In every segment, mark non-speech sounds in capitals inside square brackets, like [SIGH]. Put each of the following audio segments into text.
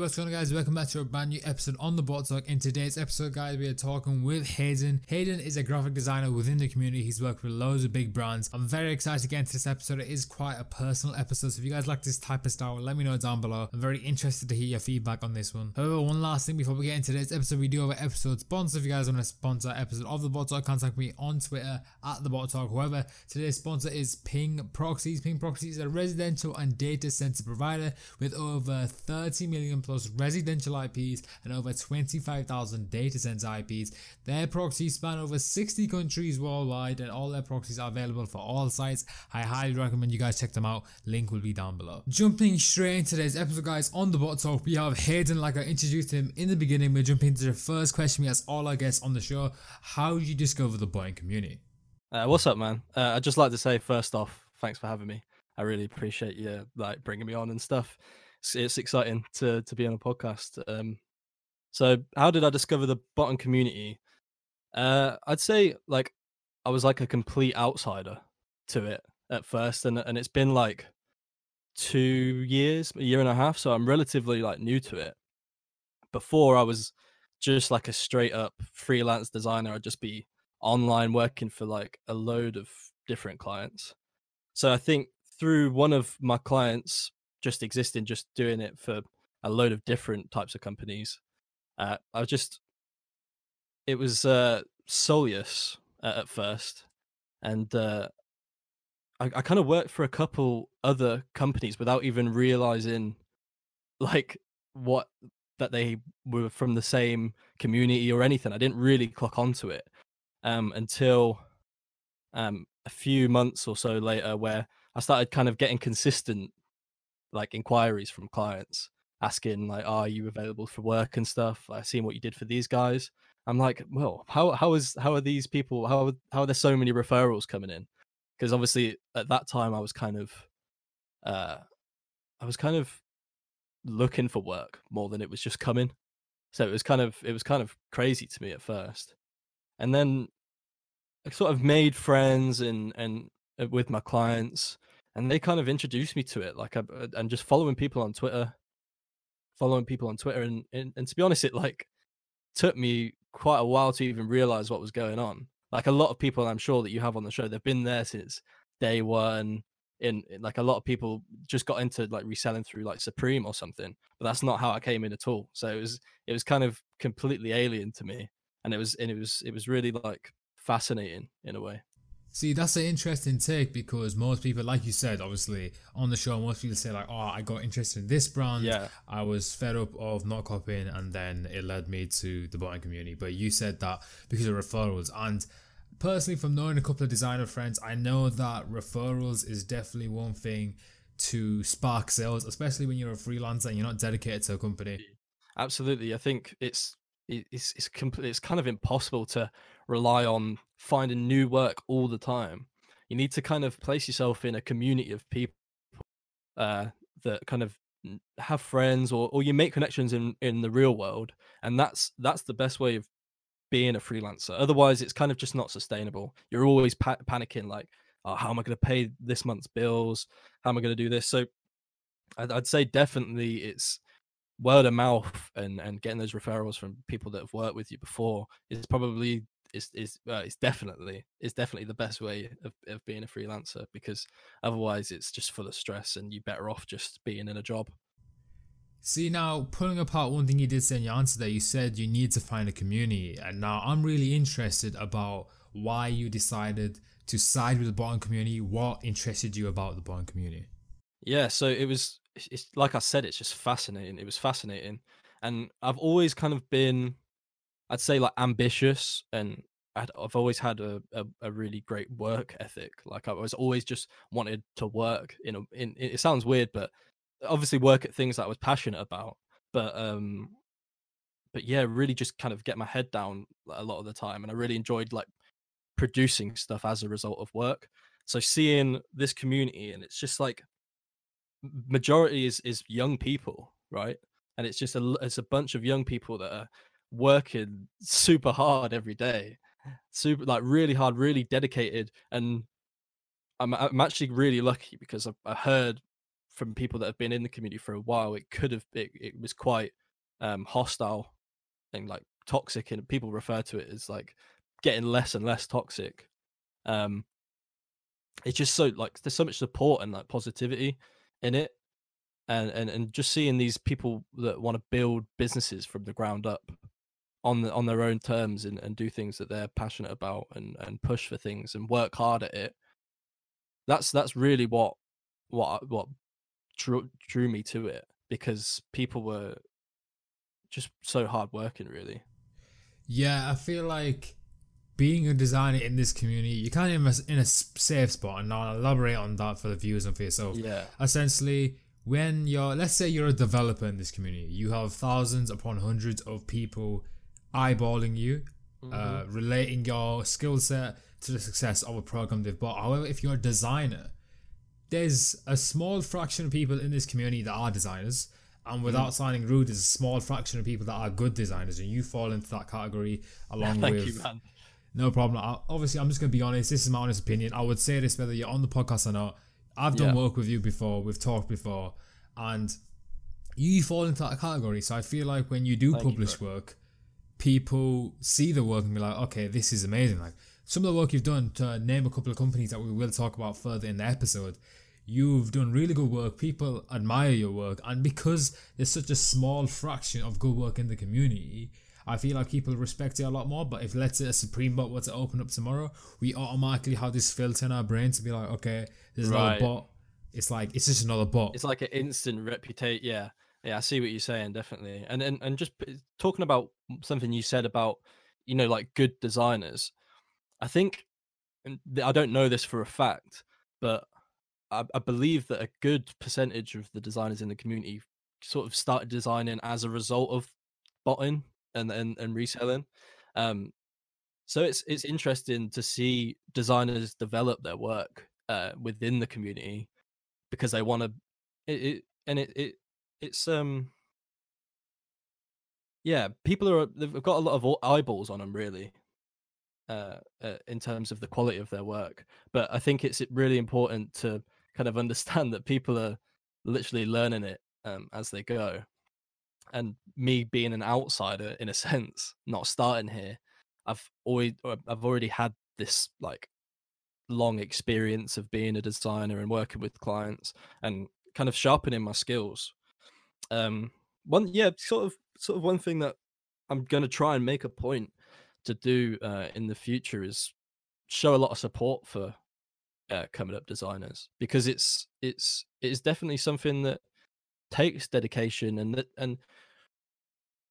what's going on guys? Welcome back to a brand new episode on the Bot Talk. In today's episode guys, we are talking with Hayden. Hayden is a graphic designer within the community. He's worked with loads of big brands. I'm very excited to get into this episode. It is quite a personal episode. So if you guys like this type of style, let me know down below. I'm very interested to hear your feedback on this one. However, one last thing before we get into today's episode, we do have an episode sponsor. If you guys want to sponsor episode of the Bot Talk, contact me on Twitter at the Bot Talk. However, today's sponsor is Ping Proxies. Ping Proxies is a residential and data center provider with over 30 million million plus residential IPs and over 25,000 data center IPs. Their proxies span over 60 countries worldwide and all their proxies are available for all sites. I highly recommend you guys check them out. Link will be down below. Jumping straight into today's episode guys, on the bot talk we have Hayden like I introduced him in the beginning. We're jumping into the first question we ask all our guests on the show. How did you discover the botting community? Uh, what's up, man? Uh, I'd just like to say first off, thanks for having me. I really appreciate you like bringing me on and stuff it's, exciting to to be on a podcast. Um, so how did I discover the botting community? Uh, I'd say like I was like a complete outsider to it at first, and and it's been like two years, a year and a half, so I'm relatively like new to it. Before I was just like a straight up freelance designer. I'd just be online working for like a load of different clients. So I think through one of my clients just existing, just doing it for a load of different types of companies. Uh, I was just, it was uh, Soleus uh, at first, and uh, I, I kind of worked for a couple other companies without even realizing, like, what that they were from the same community or anything. I didn't really clock onto it um, until um, a few months or so later, where I started kind of getting consistent like inquiries from clients asking like are you available for work and stuff? I've seen what you did for these guys. I'm like well how how is how are these people how how are there so many referrals coming in? Because obviously at that time i was kind of uh i was kind of looking for work more than it was just coming. So it was kind of it was kind of crazy to me at first. And then i sort of made friends and and uh, with my clients and they kind of introduced me to it like I, uh, and just following people on twitter following people on twitter and, and and to be honest it like took me quite a while to even realize what was going on. Like a lot of people i'm sure that you have on the show they've been there since day one in, in like a lot of people just got into like reselling through like supreme or something but that's not how i came in at all. So it was it was kind of completely alien to me and it was and it was it was really like fascinating in a way See, that's an interesting take because most people, like you said, obviously on the show, most people say like, "Oh, I got interested in this brand. Yeah. I was fed up of not copying, and then it led me to the botting community." But you said that because of referrals, and personally, from knowing a couple of designer friends, I know that referrals is definitely one thing to spark sales, especially when you're a freelancer and you're not dedicated to a company. Absolutely, I think it's it's it's complete. It's kind of impossible to rely on finding new work all the time. You need to kind of place yourself in a community of people uh, that kind of have friends or or you make connections in in the real world, and that's that's the best way of being a freelancer. Otherwise, it's kind of just not sustainable. You're always pa- panicking, like, oh, how am I going to pay this month's bills? How am I going to do this? So, I'd, I'd say definitely it's word of mouth and and getting those referrals from people that have worked with you before is probably is is uh, it's definitely is definitely the best way of, of being a freelancer because otherwise it's just full of stress and you're better off just being in a job See now, pulling apart one thing you did say in your answer there, you said you need to find a community, and now I'm really interested about why you decided to side with the botting community. What interested you about the botting community? Yeah, so it was it's like I said, it's just fascinating. It was fascinating, and I've always kind of been, I'd say, like ambitious, and i have always had a, a, a really great work ethic. Like I was always just wanted to work. You know, in, it sounds weird, but obviously work at things that I was passionate about. But um, but yeah, really just kind of get my head down a lot of the time, and I really enjoyed like producing stuff as a result of work. So seeing this community, and it's just like majority is is young people, right? And it's just a it's a bunch of young people that are working super hard every day, super like really hard, really dedicated, and I'm I'm actually really lucky because I, I heard from people that have been in the community for a while, it could have it, it was quite um, hostile and like toxic, and people refer to it as like getting less and less toxic. Um, it's just so like there's so much support and like positivity in it, and and and just seeing these people that want to build businesses from the ground up on the, on their own terms and, and do things that they're passionate about and and push for things and work hard at it. That's that's really what what what drew drew me to it because people were just so hardworking, really. Yeah i feel like being a designer in this community you kind of in a safe spot and i'll elaborate on that for the viewers and for yourself. Yeah. Essentially when you're let's say you're a developer in this community you have thousands upon hundreds of people eyeballing you mm-hmm. uh, relating your skill set to the success of a program they've bought however if you're a designer there's a small fraction of people in this community that are designers and without mm. sounding rude there's a small fraction of people that are good designers and you fall into that category along [LAUGHS] Thank with you, man. no problem I, obviously i'm just going to be honest this is my honest opinion i would say this whether you're on the podcast or not i've done yeah. work with you before we've talked before and you fall into that category so i feel like when you do Thank publish you, work people see the work and be like okay this is amazing like some of the work you've done to name a couple of companies that we will talk about further in the episode You've done really good work. People admire your work. And because there's such a small fraction of good work in the community, I feel like people respect it a lot more. But if let's say a Supreme bot were to open up tomorrow, we automatically have this filter in our brain to be like, okay, there's right. another bot. It's like it's just another bot. It's like an instant reputation. Yeah, yeah, I see what you're saying, definitely. And and and just talking about something you said about you know like good designers. I think, and I don't know this for a fact, but I, I believe that a good percentage of the designers in the community sort of started designing as a result of botting and and, and reselling. Um, so it's it's interesting to see designers develop their work uh, within the community because they want to. It, it and it it it's um yeah people are they've got a lot of eyeballs on them really uh, uh, in terms of the quality of their work but i think it's really important to kind of understand that people are literally learning it um, as they go. And me being an outsider in a [LAUGHS] sense, not starting here, I've always I've already had this like long experience of being a designer and working with clients and kind of sharpening my skills. Um, one yeah, sort of sort of one thing that I'm going to try and make a point to do uh, in the future is show a lot of support for uh, coming up designers because it's it's it's definitely something that takes dedication and that and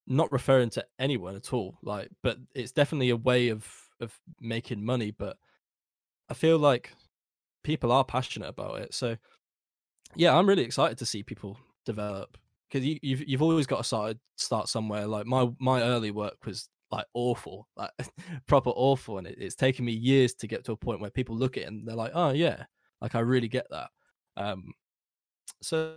not referring to anyone at all like but it's definitely a way of of making money but i feel like people are passionate about it. So yeah i'm really excited to see people develop because you, you've, you've always got to start start somewhere like my my early work was like awful, like [LAUGHS] proper awful. And it, it's taken me years to get to a point where people look at it and they're like, oh yeah, like I really get that. Um, so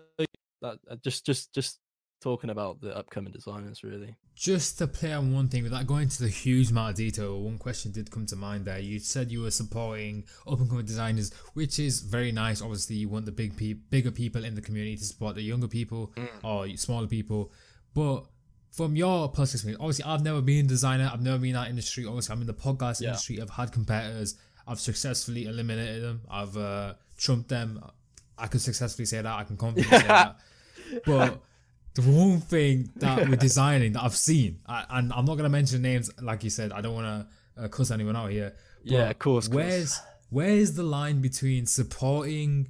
that uh, just just just talking about the upcoming designers really. Just to play on one thing without going into the huge amount of detail, one question did come to mind there. You said you were supporting up and coming designers, which is very nice. Obviously, you want the big pe- bigger people in the community to support the younger people mm. or smaller people, but from your personal experience, obviously I've never been a designer, I've never been in that industry. Obviously, I'm in the podcast yeah. industry. I've had competitors, I've successfully eliminated them, I've uh, trumped them. I can successfully say that. I can confidently say [LAUGHS] that. But the one thing that we're [LAUGHS] designing that I've seen, I, and I'm not gonna mention names, like you said. I don't want to uh, cuss anyone out here. yeah, of course. Where's course. where's the line between supporting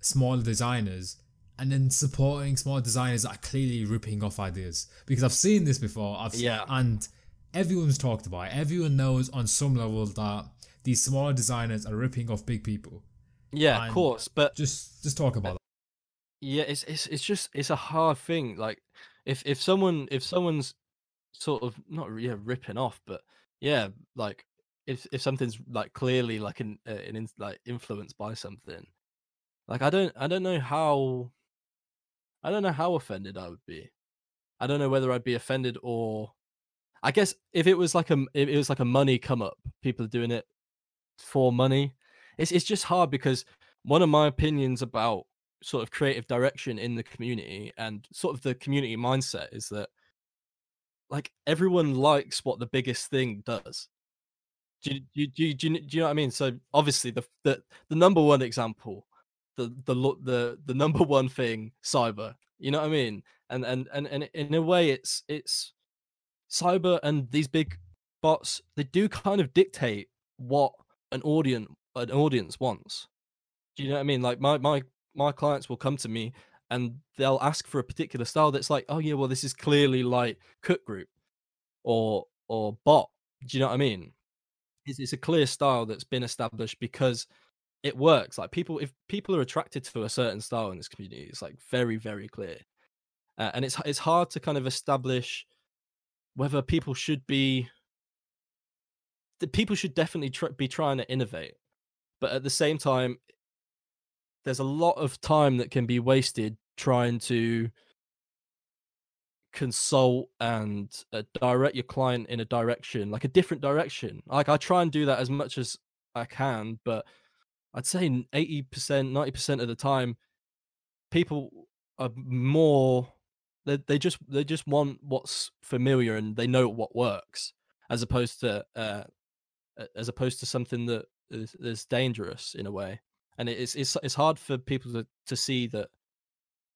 small designers and then supporting small designers that are clearly ripping off ideas because I've seen this before. I've yeah, and everyone's talked about it. Everyone knows on some level that these smaller designers are ripping off big people. Yeah, and of course, but just just talk about that. Yeah, it's it's it's just it's a hard thing. Like if if someone if someone's sort of not yeah ripping off, but yeah, like if if something's like clearly like an uh, an like influenced by something, like I don't I don't know how I don't know how offended I would be. I don't know whether I'd be offended or I guess if it was like a it was like a money come up, people are doing it for money. It's it's just hard because one of my opinions about sort of creative direction in the community and sort of the community mindset is that like everyone likes what the biggest thing does. Do you, do you, do you, do you, know what I mean? So obviously the the the number one example, the the the the number [LAUGHS] one thing, cyber. You know what I mean? And and and and in a way, it's it's cyber and these big bots. They do kind of dictate what an audience an audience wants. Do you know what I mean? Like my my my clients will come to me and they'll ask for a particular style that's like, oh yeah, well this is clearly like Cook Group or or bot. Do you know what I mean? It's, it's a clear style that's been established because it works. Like people, if people are attracted to a certain style in this community, it's like very very clear, uh, and it's it's hard to kind of establish whether people should be. People should definitely tr- be trying to innovate, but at the same time, there's a lot of time that can be wasted trying to consult and uh, direct your client in a direction like a different direction. Like i try and do that as much as i can but i'd say 80% 90% of the time people are more they, they just they just want what's familiar and they know what works as opposed to uh as opposed to something that is, is dangerous in a way and it's it's it's hard for people to, to see that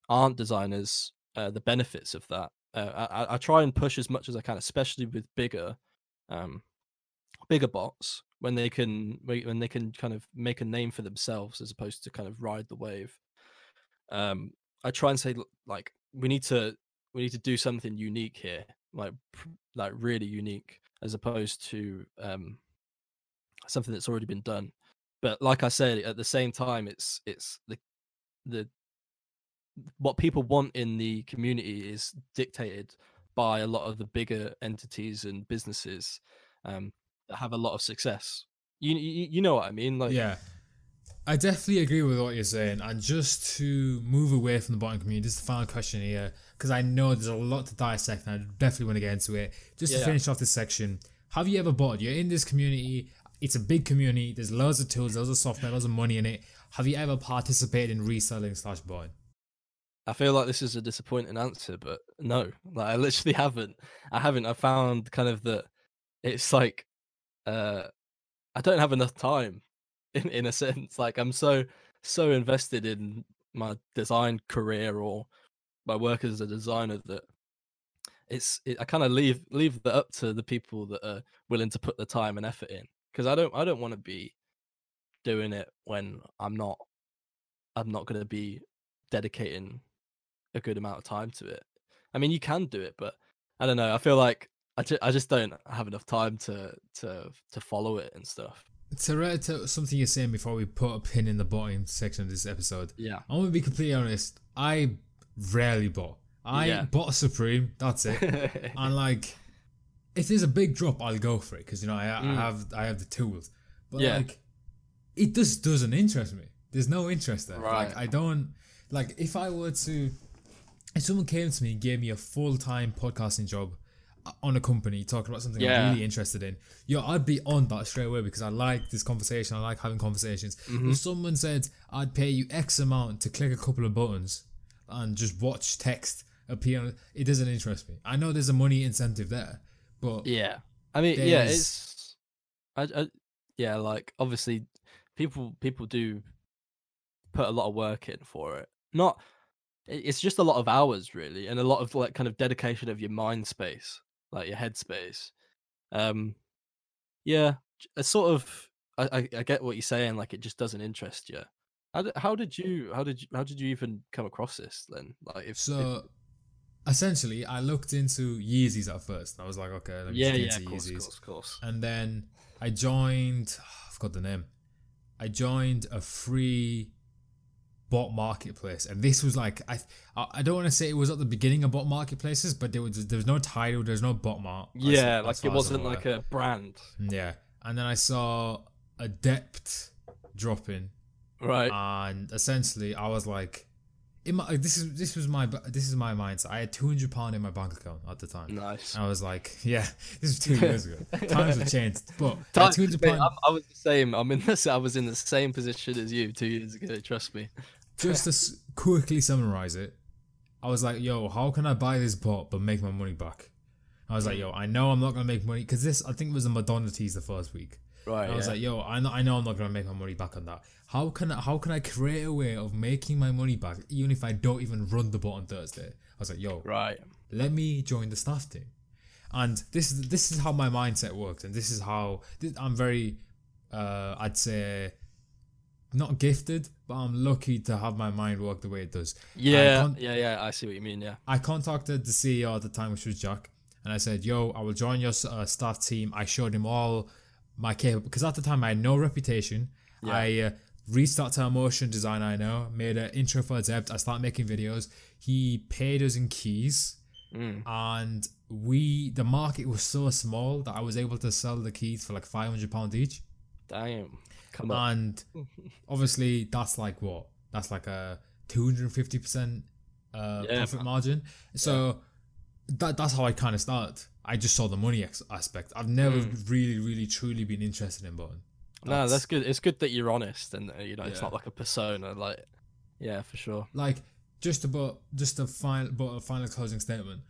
aren't designers uh, the benefits of that. Uh, I, I try and push as much as I can, especially with bigger, um, bigger bots when they can when they can kind of make a name for themselves as opposed to kind of ride the wave. Um, I try and say like we need to we need to do something unique here, like like really unique, as opposed to um, something that's already been done. But like I said, at the same time, it's it's the the what people want in the community is dictated by a lot of the bigger entities and businesses um, that have a lot of success. You, you you know what I mean? Like yeah. I definitely agree with what you're saying. And just to move away from the botting community, this is the final question here, because I know there's a lot to dissect and I definitely want to get into it. Just yeah, to finish off this section, have you ever bought? You're in this community, it's a big community, there's loads of tools, loads of software, loads of money in it. Have you ever participated in reselling slash buying? I feel like this is a disappointing answer, but no, like I literally [LAUGHS] haven't. I haven't. I found kind of that it's like uh I don't have enough time [LAUGHS] in in a sense. Like I'm so so invested in my design career or my work as a designer that it's it, I kind of leave leave that up to the people that are willing to put the time and effort in because I don't I don't want to be doing it when I'm not I'm not going to be dedicating a good amount of time to it. I mean, you can do it, but I don't know. I feel like I, ju- I just don't have enough time to to to follow it and stuff. To read to something you're saying before we put a pin in the botting section of this episode. Yeah, I'm gonna be completely honest. I rarely bought. I yeah. bought a Supreme. That's it. [LAUGHS] and like, if there's a big drop, I'll go for it because you know I, mm. I, have I have the tools. But yeah. like, it just doesn't interest me. There's no interest there. Right. Like I don't like if I were to if someone came to me and gave me a full time podcasting job uh, on a company talking about something yeah. I'm really interested in, yo, I'd be on that straight away because I like this conversation. I like having conversations. Mm-hmm. If someone said I'd pay you X amount to click a couple of buttons and just watch text appear, it doesn't interest me. I know there's a money incentive there, but yeah, I mean, yeah, it's, I, I, yeah, like obviously, people people do put a lot of work in for it. Not it's just a lot of hours really and a lot of like kind of dedication of your mind space like your head space. Um yeah it's sort of I, I get what you're saying like it just doesn't interest you. How did, how did you how did you how did you even come across this then? Like if so if... essentially i looked into yeezys at first i was like okay let me yeah yeah of course, of course, of course. And then i joined oh, [SIGHS] i forgot the name. I joined a free bot marketplace and this was like i i don't want to say it was at the beginning of bot marketplaces but there was there was no title there's no bot mark. Yeah like it wasn't like a brand. Mm, yeah. And then i saw adept dropping. Right. And essentially i was like in my this is this was my this is my mindset. I had two hundred pound in my bank account at the time. Nice. I was like, yeah, [LAUGHS] this was two years ago. Times have changed, but Time, two hundred pound. I was the same. I'm in this. I was in the same position as you two years ago. Trust me. just to quickly summarize it, I was like, yo, how can I buy this bot but make my money back? I was like, yo, I know I'm not gonna make money because this I think it was a Madonna tease the first week. Right. I was yeah. like, yo, I know, I know I'm not gonna make my money back on that. How can I, how can I create a way of making my money back even if I don't even run the bot on Thursday? I was like, yo, right. let me join the staff team. And this is this is how my mindset works, and this is how I'm very, uh, I'd say, not gifted, but I'm lucky to have my mind work the way it does. Yeah. con- Yeah. Yeah. I see what you mean. Yeah. I contacted the CEO at the time, which was Jack, and I said, "Yo, I will join your uh, staff team." I showed him all my capable because at the time I had no reputation. Yeah. I uh, restarted a motion design. I know made an intro for Adept. I started making videos. He paid us in keys, Mm. and we the market was so small that I was able to sell the keys for like five hundred pounds each. Damn. Come on. And [LAUGHS] obviously, that's like what? That's like a two hundred and fifty percent uh Yeah, profit margin. So that that's how I kind of started. I just saw the money ex- aspect. I've never Mm. really, really, truly been interested in button. No, that's good. It's good that you're honest, and uh, you know, it's Yeah. not like a persona. Like, yeah, for sure. like just about just a final, but a final closing statement.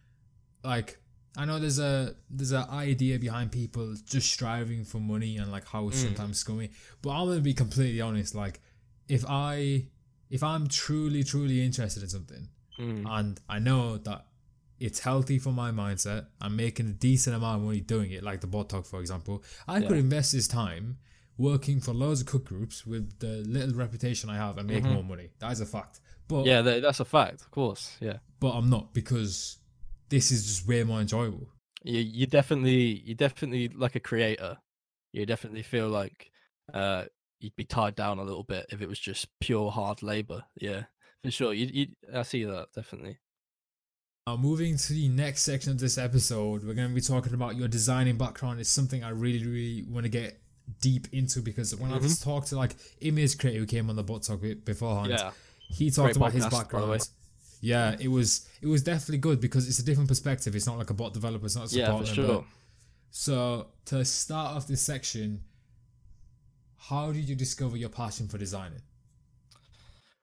Like I know there's a there's an idea behind people just striving for money and like how it's Mm. sometimes scummy. But I'm gonna be completely honest. Like if I if I'm truly truly interested in something Mm. and I know that it's healthy for my mindset, I'm making a decent amount of money doing it, like the bot talk for example. I could invest this time working for loads of cook groups with the little reputation I have and make Mhm. more money. That is a fact. But Yeah, tha- that's a fact. Of course. Yeah. but I'm not because this is just way more enjoyable. you you definitely you definitely like a creator you definitely feel like uh you'd be tied down a little bit if it was just pure hard labor yeah for sure you you i see that definitely Now, moving to the next section of this episode, we're going to be talking about your designing background. It's something I really, really want to get deep into because when I've Mhm. talked to like Image Creator who came on the bot talk be- beforehand, yeah he talked Great about his podcast, by the way. background. Yeah, it was it was definitely good because it's a different perspective. It's not like a bot developer. It's not a yeah for member. sure So to start off this section, how did you discover your passion for designing?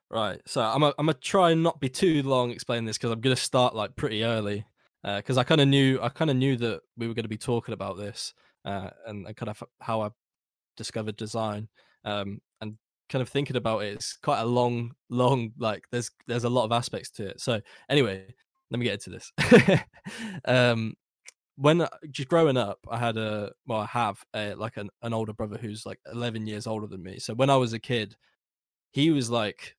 right so i'm gonna I'm gonna try and not be too long explaining this because i'm gonna start like pretty early because i kind of knew i kind of knew that we were going to be talking about this uh and, and kind of how i discovered design um and kind of thinking about it it's quite a long long like there's there's a lot of aspects to it. So anyway let me get into this. [LAUGHS] Um when just growing up i had a well i have a like an, an older brother who's like 11 years older than me. So when i was a kid he was like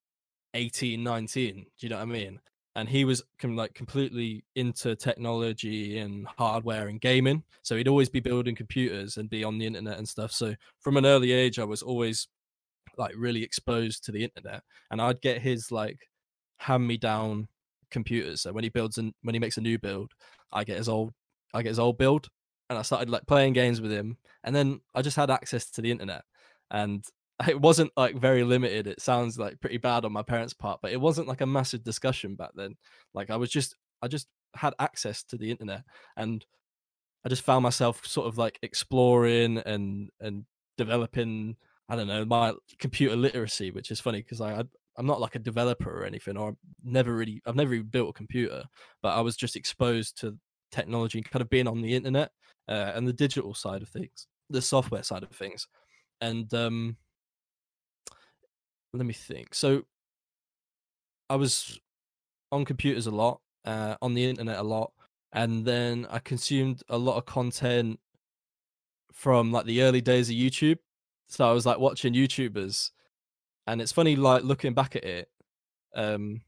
18 19 do you know what i mean and he was com- like completely into technology and hardware and gaming so he'd always be building computers and be on the internet and stuff so from an early age i was always like really exposed to the internet and i'd get his like hand me down computers so when he builds and when he makes a new build i get his old i get his old build and i started like playing games with him and then i just had access to the internet and [LAUGHS] it wasn't like very limited. It sounds like pretty bad on my parents part but it wasn't like a massive discussion back then. Like i was just i just had access to the internet and i just found myself sort of like exploring and and developing i don't know my computer literacy which is funny because i i'm not like a developer or anything or I've never really i've never even built a computer but i was just exposed to technology and kind of being on the internet uh, and the digital side of things the software side of things. And um let me think. So i was on computers a lot uh, on the internet a lot and then i consumed a lot of content from like the early days of youtube. So i was like watching youtubers and it's funny like looking back at it um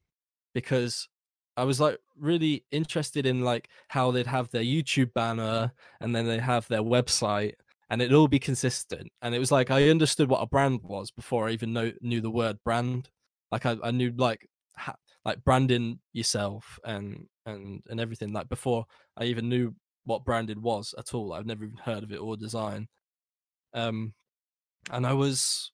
because i was like really interested in like how they'd have their youtube banner and then they have their website and it'd all be consistent and it was like i understood what a brand was before i even know, knew the word brand. Like i, I knew like ha, like branding yourself and and and everything like before i even knew what branding was at all i've never even heard of it or design. Um and i was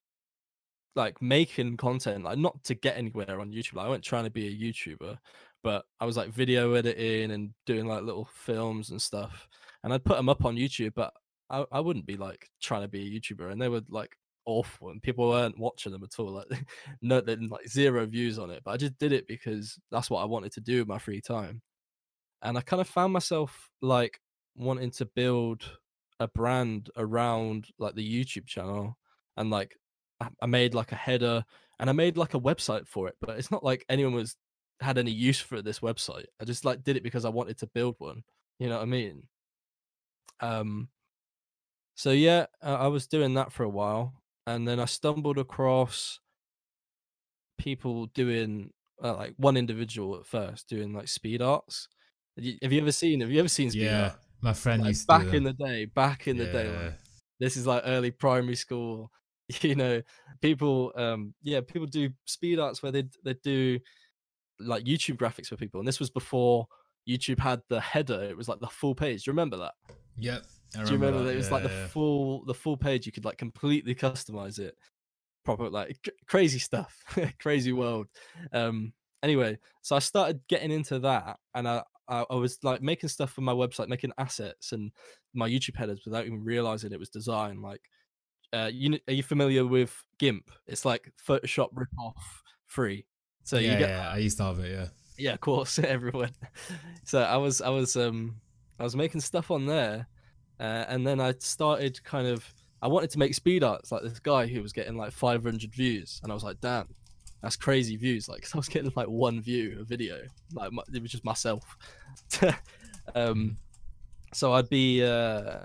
like making content like not to get anywhere on youtube like, i wasn't trying to be a youtuber but i was like video editing and doing like little films and stuff and i'd put them up on youtube but I, I wouldn't be like trying to be a YouTuber, and they were like awful and people weren't watching them at all. Like [LAUGHS] no, they like zero views on it. But I just did it because that's what I wanted to do in my free time. And I kind of found myself like wanting to build a brand around like the YouTube channel and like I made like a header and I made like a website for it, but it's not like anyone was had any use for this website. I just like did it because I wanted to build one. You know what I mean? Um so yeah, I was doing that for a while and then I stumbled across people doing uh, like one individual at first doing like speed arts. Have you ever seen? Have you ever seen speed yeah, art? my friend Like, used back in the day, back in the day, Yeah. like, this is like early primary school. [LAUGHS] You know, people, um, yeah, people do speed arts where they they do like YouTube graphics for people, and this was before YouTube had the header. It was like the full page. Do you remember that? Yep. I Do you remember that? that? It was like the Yeah, yeah. full the full page. You could like completely customize it. Proper like c- crazy stuff, [LAUGHS] crazy world. Um. Anyway, so I started getting into that, and I, I I was like making stuff for my website, making assets and my YouTube headers without even realizing it was design. Like, uh, you are you familiar with GIMP? It's like Photoshop ripoff free. So yeah, you get yeah, I used to have it. Yeah. yeah, of course, [LAUGHS] everyone. [LAUGHS] So I was, I was, um, I was making stuff on there, uh, and then I started kind of, I wanted to make speed arts like this guy who was getting like 500 views, and I was like, damn, that's crazy views. [LAUGHS] Like, 'cause I was getting like one view a video, like my, it was just myself. [LAUGHS] um, so I'd be, uh,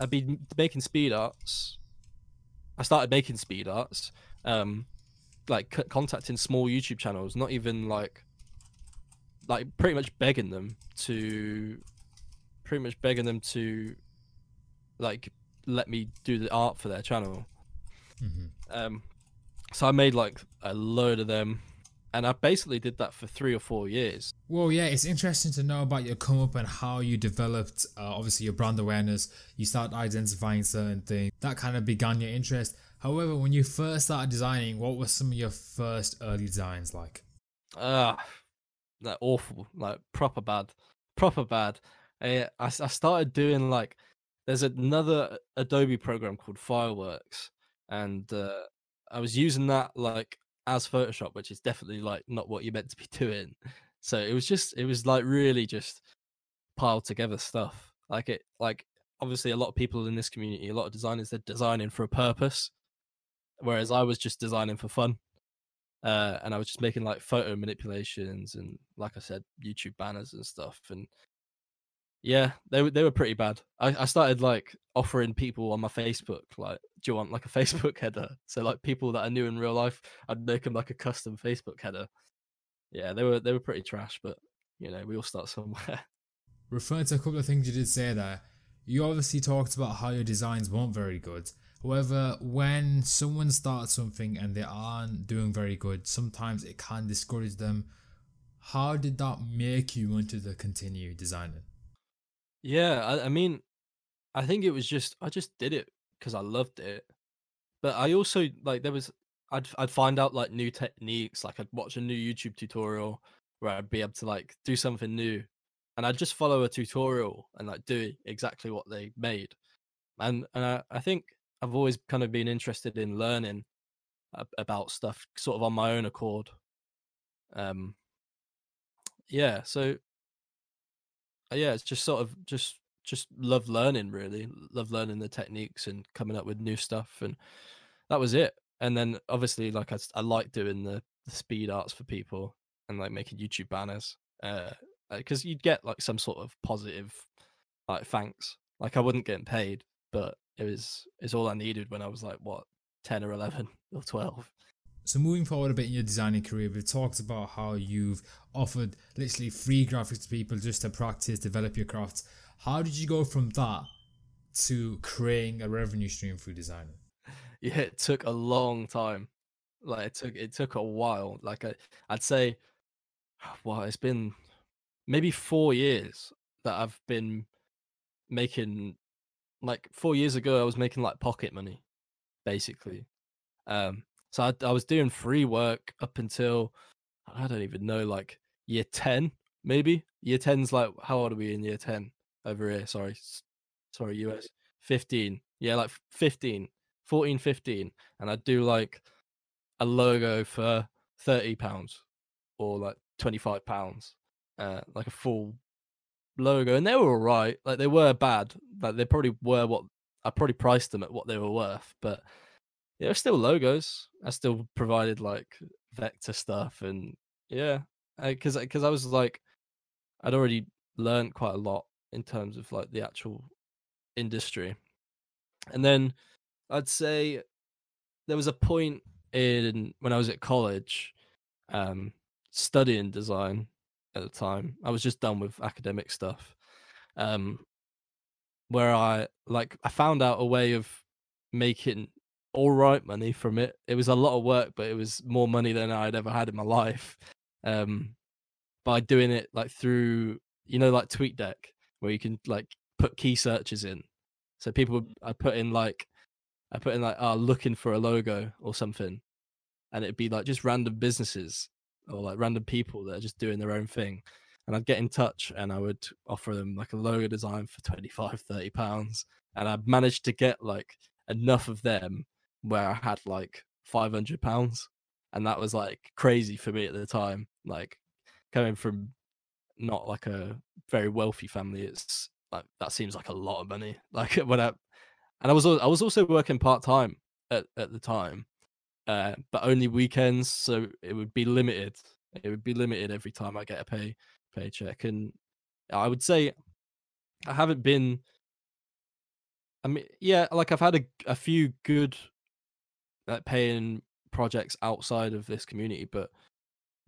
I'd be making speed arts. I started making speed arts. Um, like c- contacting small YouTube channels, not even like like pretty much begging them to pretty much begging them to like let me do the art for their channel. hmm Um so I made like a load of them and I basically did that for 3 or 4 years. Well, yeah, it's interesting to know about your come up and how you developed, uh, obviously, your brand awareness. You start identifying certain things that kind of began your interest. However, when you first started designing, what were some of your first early designs like? Ah, like awful, like proper bad, proper bad. I, I I started doing like there's another Adobe program called Fireworks, and uh, I was using that like as Photoshop, which is definitely like not what you're meant to be [LAUGHS] doing. So it was just it was like really just piled together stuff. Like it like obviously a lot of people in this community, a lot of designers, they're designing for a purpose, whereas I was just designing for fun uh, and I was just making like photo manipulations and, like I said, YouTube banners and stuff. And yeah, they were they were pretty bad. I, I started like offering people on my Facebook like, do you want like a [LAUGHS] Facebook header? So like people that I knew in real life, I'd make them like a custom Facebook header. Yeah, they were they were pretty trash, but you know we all start somewhere. [LAUGHS] Referring to a couple of things you did say there, you obviously talked about how your designs weren't very good. However, when someone starts something and they aren't doing very good, sometimes it can discourage them. How did that make you want to continue designing? Yeah, I, I mean, I think it was just I just did it because I loved it. But I also like there was I'd I'd find out like new techniques, like I'd watch a new YouTube tutorial where I'd be able to like do something new, and I'd just follow a tutorial and like do exactly what they made. And and I, I think I've always kind of been interested in learning about stuff sort of on my own accord. Um, yeah, so Uh, yeah, it's just sort of just just love learning really, love learning the techniques and coming up with new stuff, and that was it. And then obviously, like I, I like doing the, the speed arts for people and like making YouTube banners, uh, uh, because you'd get like some sort of positive like thanks. Like I wasn't getting paid, but it was it's all I needed when I was like what ten or eleven [LAUGHS] or twelve. So moving forward a bit in your designing career, we've talked about how you've offered literally free graphics to people just to practice, develop your craft. How did you go from that to creating a revenue stream through designing? [LAUGHS] yeah, it took a long time. Like it took it took a while. Like I, I'd say, [SIGHS] well, it's been maybe four years that I've been making. Like four years ago, I was making like pocket money, basically. Um, so I, I was doing free work up until I don't even know, like year ten, maybe. Year 10's like how old are we in year ten over here? Sorry, sorry, US fifteen. Yeah, like fifteen. 14, 15, and I'd do like a logo for 30 pounds or like 25 pounds, uh, like a full logo, and they were all right. Like they were bad, like they probably were what I probably priced them at what they were worth, but they were still logos. I still provided like vector stuff, and yeah, because because I was like, I'd already learned quite a lot in terms of like the actual industry, and then I'd say there was a point in when I was at college, um, studying design at the time. I was just done with academic stuff. Um, where I like I found out a way of making all right money from it. It was a lot of work, but it was more money than I'd ever had in my life. Um, by doing it like through you know like TweetDeck, where you can like put key searches in. So people, I put in like, I put in like, oh, looking for a logo or something, and it'd be like just random businesses or like random people that are just doing their own thing and I'd get in touch and I would offer them like a logo design for 25, 30 pounds. And I managed to get like enough of them where I had like 500 pounds. And that was like crazy for me at the time. Like coming from not like a very wealthy family, it's like that seems like a lot of money. [LAUGHS] Like when I, and I was I was also working part time at, at the time, uh, but only weekends, so it would be limited. It would be limited every time I get a pay paycheck. And I would say I haven't been. I mean, yeah, like I've had a, a few good like, paying projects outside of this community, but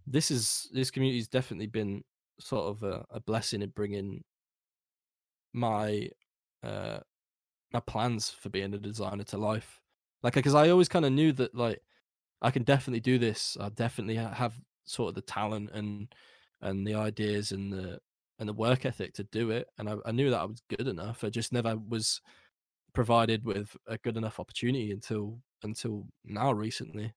this is this community's definitely been sort of a, a blessing in bringing my uh my plans for being a designer to life. Like, because I always kind of knew that like I can definitely do this. I definitely have sort of the talent and and the ideas and the and the work ethic to do it. And I, I knew that I was good enough. I just never was provided with a good enough opportunity until until now recently.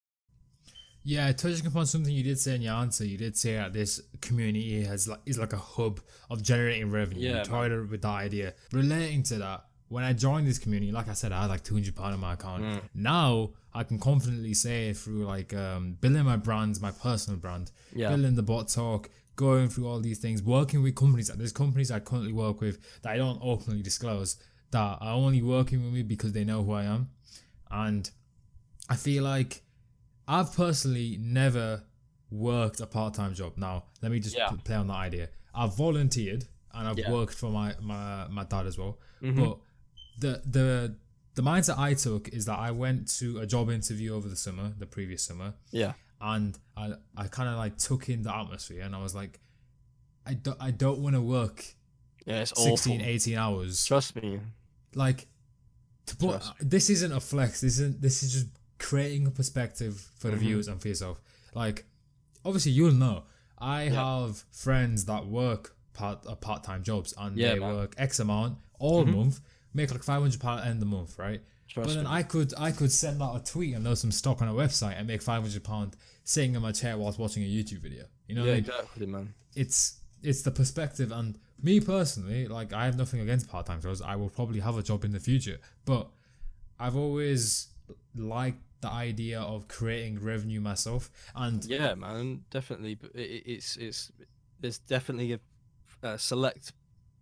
Yeah, touching upon something you did say in your answer, you did say that this community has like is like a hub of generating revenue. Yeah, toyed with that idea. Relating to that, when I joined this community, like I said, I had like two hundred pound in my account. Mm. Now I can confidently say through like um, building my brands, my personal brand, yeah. building the bot talk, going through all these things, working with companies. There's companies I currently work with that I don't openly disclose that are only working with me because they know who I am. And I feel like I've personally never worked a part time job. Now, let me just yeah. play on that idea. I've volunteered and I've yeah. worked for my, my, my dad as well. Mm-hmm. But the the the mindset I took is that I went to a job interview over the summer, the previous summer. Yeah and I I kind of like took in the atmosphere and I was like I don't I don't want to work yeah, it's 16 awful. 18 hours trust me like to put this isn't a flex this isn't this is just creating a perspective for the mm-hmm. viewers and for yourself like obviously you'll know I yeah. have friends that work part uh, part-time jobs and yeah, they man. work X amount all mm-hmm. month make like 500 pound end the month right Trust but then me. I could I could send out a tweet and load some stock on a website and make five hundred pound sitting in my chair whilst watching a YouTube video. You know, yeah, I mean? exactly, man. It's it's the perspective, and me personally, like I have nothing against part time jobs. I will probably have a job in the future, but I've always liked the idea of creating revenue myself. And yeah, man, definitely. But it, it's it's there's definitely a, a select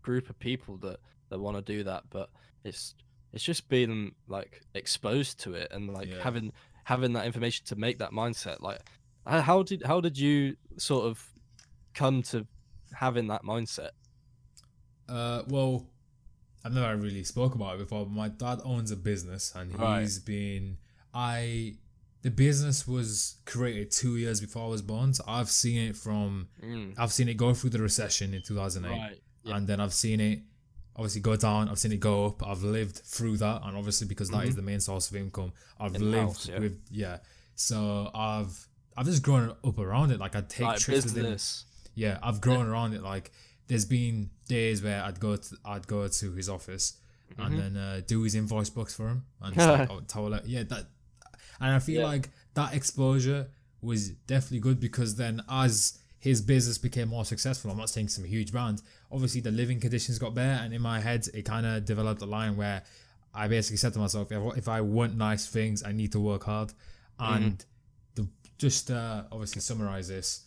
group of people that that want to do that, but it's it's just being like exposed to it and like yeah. having having that information to make that mindset like how did how did you sort of come to having that mindset uh well i've never really spoke about it before but my dad owns a business and he's right. been i the business was created two years before i was born so i've seen it from mm. i've seen it go through the recession in 2008 right. yeah. and then i've seen it obviously go down. I've seen it go up. I've lived through that, and obviously because that mm-hmm. is the main source of income, I've In lived house, yeah. with yeah. So I've I've just grown up around it. Like I take like trips business. with him. Yeah, I've grown yeah. around it. Like there's been days where I'd go to I'd go to his office mm-hmm. and then uh, do his invoice books for him and like, [LAUGHS] oh, tell her, yeah that. And I feel yeah. like that exposure was definitely good because then as his business became more successful. I'm not saying some huge brand. Obviously, the living conditions got better, and in my head, it kind of developed a line where I basically said to myself, if, I- if I want nice things, I need to work hard. And the, just uh, obviously summarize this.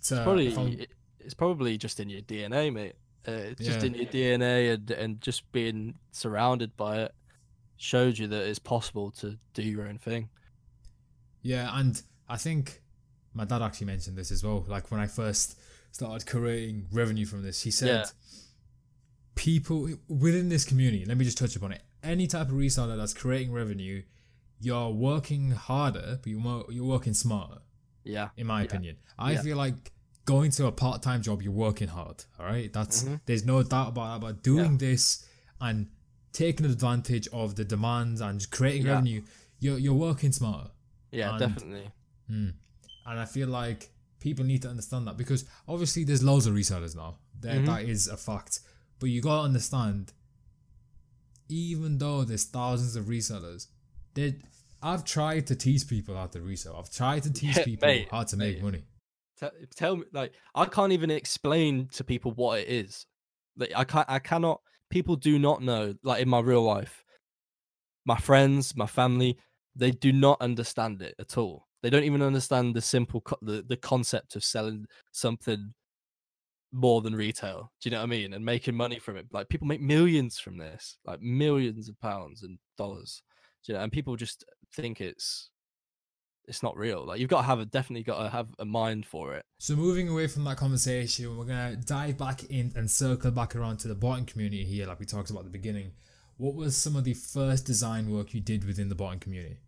It's, uh, probably if I'm- it- it's probably just in your DNA, mate. Uh, it's just Yeah. in your DNA, and and just being surrounded by it showed you that it's possible to do your own thing. Yeah, and I think my dad actually mentioned this as well. Like when I first started creating revenue from this, he said Yeah. people within this community, let me just touch upon it. Any type of reseller that's creating revenue, you're working harder, but you're, more, you're working smarter, Yeah, in my Yeah. opinion. I Yeah. feel like going to a part time job, you're working hard. All right. That's, Mhm. there's no doubt about that. But doing this and taking advantage of the demands and creating Yeah. revenue, you're, you're working smarter. yeah, And- definitely. Mm. And I feel like people need to understand that because obviously there's loads of resellers now. There, Mhm. that is a fact. But you gotta understand, even though there's thousands of resellers, they I've tried to teach people how to resell. I've tried to teach [LAUGHS] Yeah, people mate, how to make mate. money. Tell, tell me, like, I can't even explain to people what it is. Like, I can't, I cannot. People do not know. Like in my real life, my friends, my family, they do not understand it at all. They don't even understand the simple, co- the the concept of selling something more than retail. Do you know what I mean? And making money from it. Like people make millions from this, like millions of pounds and dollars. Do you know, and people just think it's it's not real. Like you've got to have a definitely got to have a mind for it. So moving away from that conversation, we're gonna dive back in and circle back around to the botting community here, like we talked about at the beginning. What was some of the first design work you did within the botting community?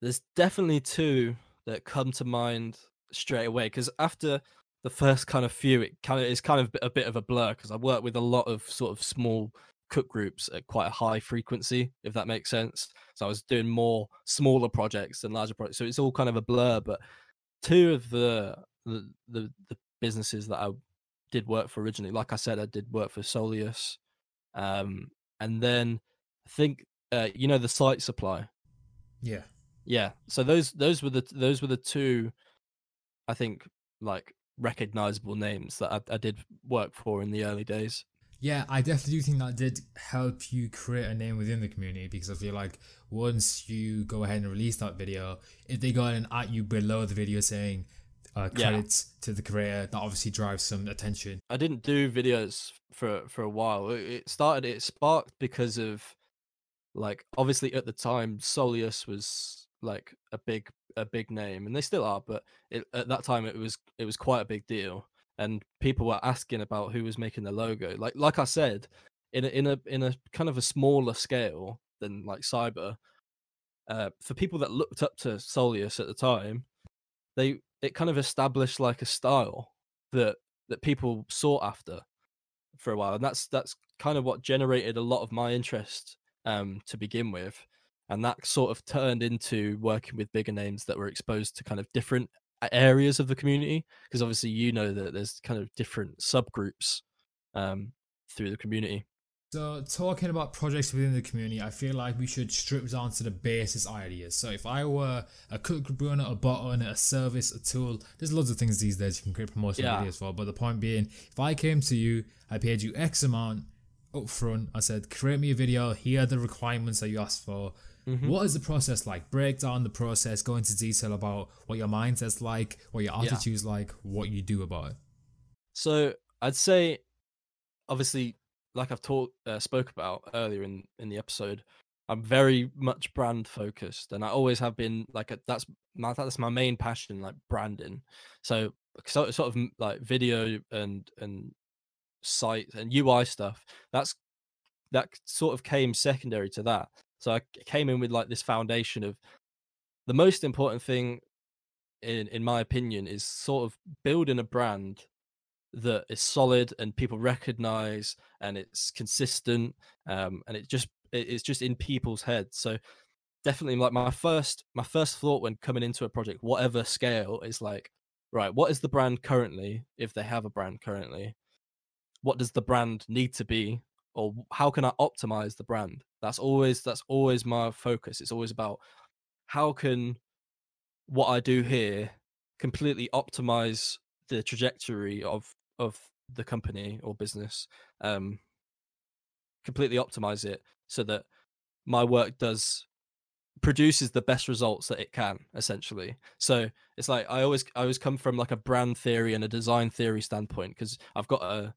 There's definitely two that come to mind straight away because after the first kind of few, it kind of is kind of a bit of a blur because I work with a lot of sort of small cook groups at quite a high frequency, if that makes sense. So I was doing more smaller projects than larger projects, so it's all kind of a blur. But two of the the the, the businesses that I did work for originally, like I said, I did work for Solius, um, and then I think uh, you know the site supply. Yeah. Yeah. So those those were the those were the two, I think, like recognizable names that I, I did work for in the early days. Yeah, I definitely do think that did help you create a name within the community because I feel like once you go ahead and release that video, if they go and at you below the video saying uh, Yeah. credits to the creator, that obviously drives some attention. I didn't do videos for for a while. It, it started it sparked because of like obviously at the time Solius was like a big a big name and they still are, but it, at that time it was it was quite a big deal and people were asking about who was making the logo. Like like I said, in a in a in a kind of a smaller scale than like Cyber, uh, for people that looked up to Solius at the time, they it kind of established like a style that that people sought after for a while, and that's that's kind of what generated a lot of my interest um, to begin with, and that sort of turned into working with bigger names that were exposed to kind of different areas of the community, because obviously you know that there's kind of different subgroups um, through the community. So, talking about projects within the community, I feel like we should strip down to the basis ideas. So, if I were a cook owner, a bot owner, a service, a tool, there's loads of things these days you can create promotional Yeah. videos for. But the point being, if I came to you, I paid you X amount up front, I said, create me a video, here are the requirements that you asked for. Mhm. What is the process like? Break down the process, go into detail about what your mindset's like, what your Yeah. attitude's like, what you do about it. So I'd say, obviously, like I've talked uh, spoke about earlier in in the episode, I'm very much brand focused, and I always have been. Like a, that's my that's my main passion, like branding. So so sort of like video and and site and UI stuff. That's that sort of came secondary to that. So I came in with like this foundation of the most important thing in in my opinion is sort of building a brand that is solid and people recognize and it's consistent um and it just it's just in people's heads. So definitely like my first my first thought when coming into a project whatever scale is like right what is the brand currently if they have a brand currently? What does the brand need to be? Or how can i optimize the brand that's always that's always my focus. It's always about how can what i do here completely optimize the trajectory of of the company or business um completely optimize it so that my work does produces the best results that it can essentially. So it's like i always i always come from like a brand theory and a design theory standpoint because i've got a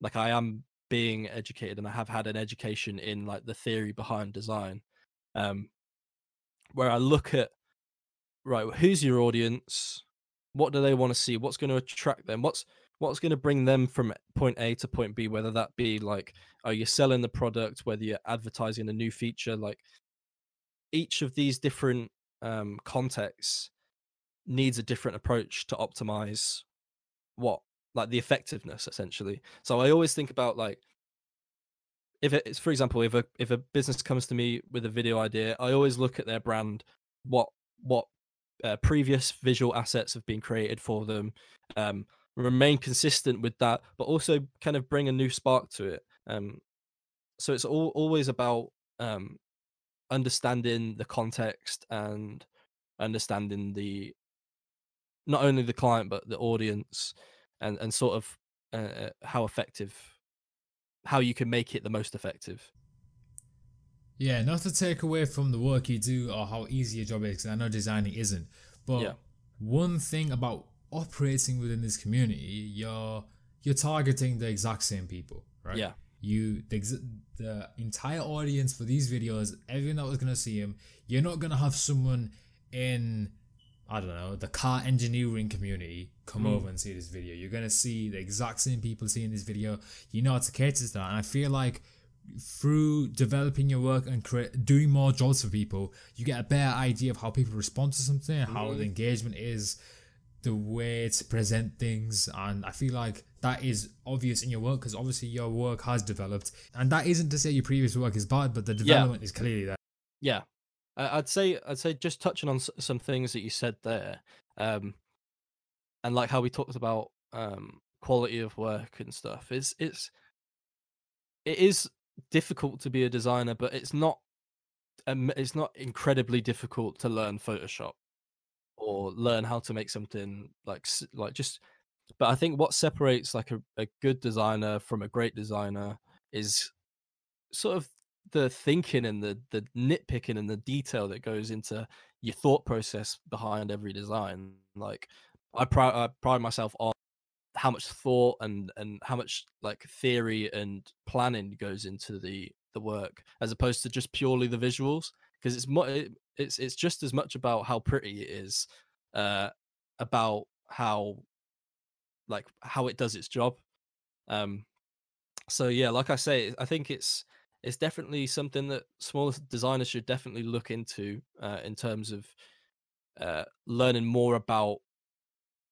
like i am being educated and i have had an education in like the theory behind design um where i look at right who's your audience? What do they want to see? What's going to attract them? What's what's going to bring them from point a to point b whether that be like are you selling the product whether you're advertising a new feature? Like each of these different um, contexts needs a different approach to optimize what like the effectiveness essentially. So i always think about like if it's for example if a if a business comes to me with a video idea i always look at their brand what what uh, previous visual assets have been created for them um, remain consistent with that but also kind of bring a new spark to it um, so it's all, always about um, understanding the context and understanding the not only the client but the audience and and sort of uh, uh, how effective how you can make it the most effective. Yeah not to take away from the work you do or how easy your job is because i know designing isn't but yeah. one thing about operating within this community you're you're targeting the exact same people right? Yeah. You the, the entire audience for these videos everyone that was going to see them, you're not going to have someone in i don't know the car engineering community come mm. over and see this video. You're going to see the exact same people seeing this video. You know how to cater to that. And i feel like through developing your work and create, doing more jobs for people you get a better idea of how people respond to something mm. how the engagement is the way to present things. And i feel like that is obvious in your work because obviously your work has developed. And that isn't to say your previous work is bad but the development yeah. is clearly there. Yeah i'd say i'd say just touching on some things that you said there um and like how we talked about um quality of work and stuff is it's it is difficult to be a designer but it's not um, it's not incredibly difficult to learn photoshop or learn how to make something like like just but i think what separates like a, a good designer from a great designer is sort of the thinking and the the nitpicking and the detail that goes into your thought process behind every design like i pride, I pride myself on how much thought and and how much like theory and planning goes into the the work as opposed to just purely the visuals because it's it's it's just as much about how pretty it is, uh, about how like how it does its job. Um, so yeah, like I say, I think it's it's definitely something that smaller designers should definitely look into uh, in terms of uh, learning more about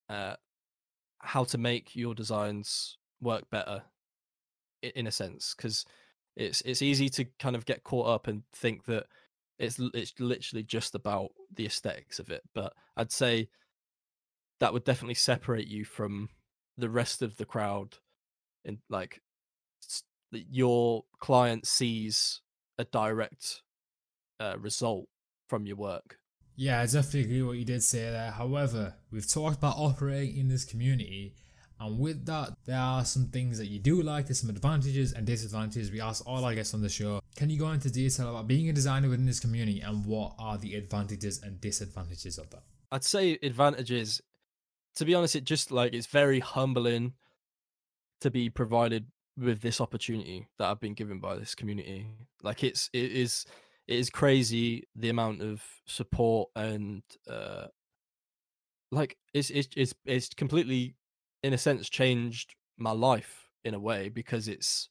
uh, how to make your designs work better in a sense because it's it's easy to kind of get caught up and think that it's it's literally just about the aesthetics of it. But I'd say that would definitely separate you from the rest of the crowd. In like your client sees a direct uh, result from your work. Yeah, I definitely agree what you did say there. However, we've talked about operating in this community and with that, there are some things that you do like, there's some advantages and disadvantages. We ask all our guests on the show, can you go into detail about being a designer within this community and what are the advantages and disadvantages of that? I'd say advantages, to be honest, it just like it's very humbling to be provided with this opportunity that I've been given by this community. Like it's it is it is crazy the amount of support and uh like it's it's it's, it's completely in a sense changed my life in a way because it's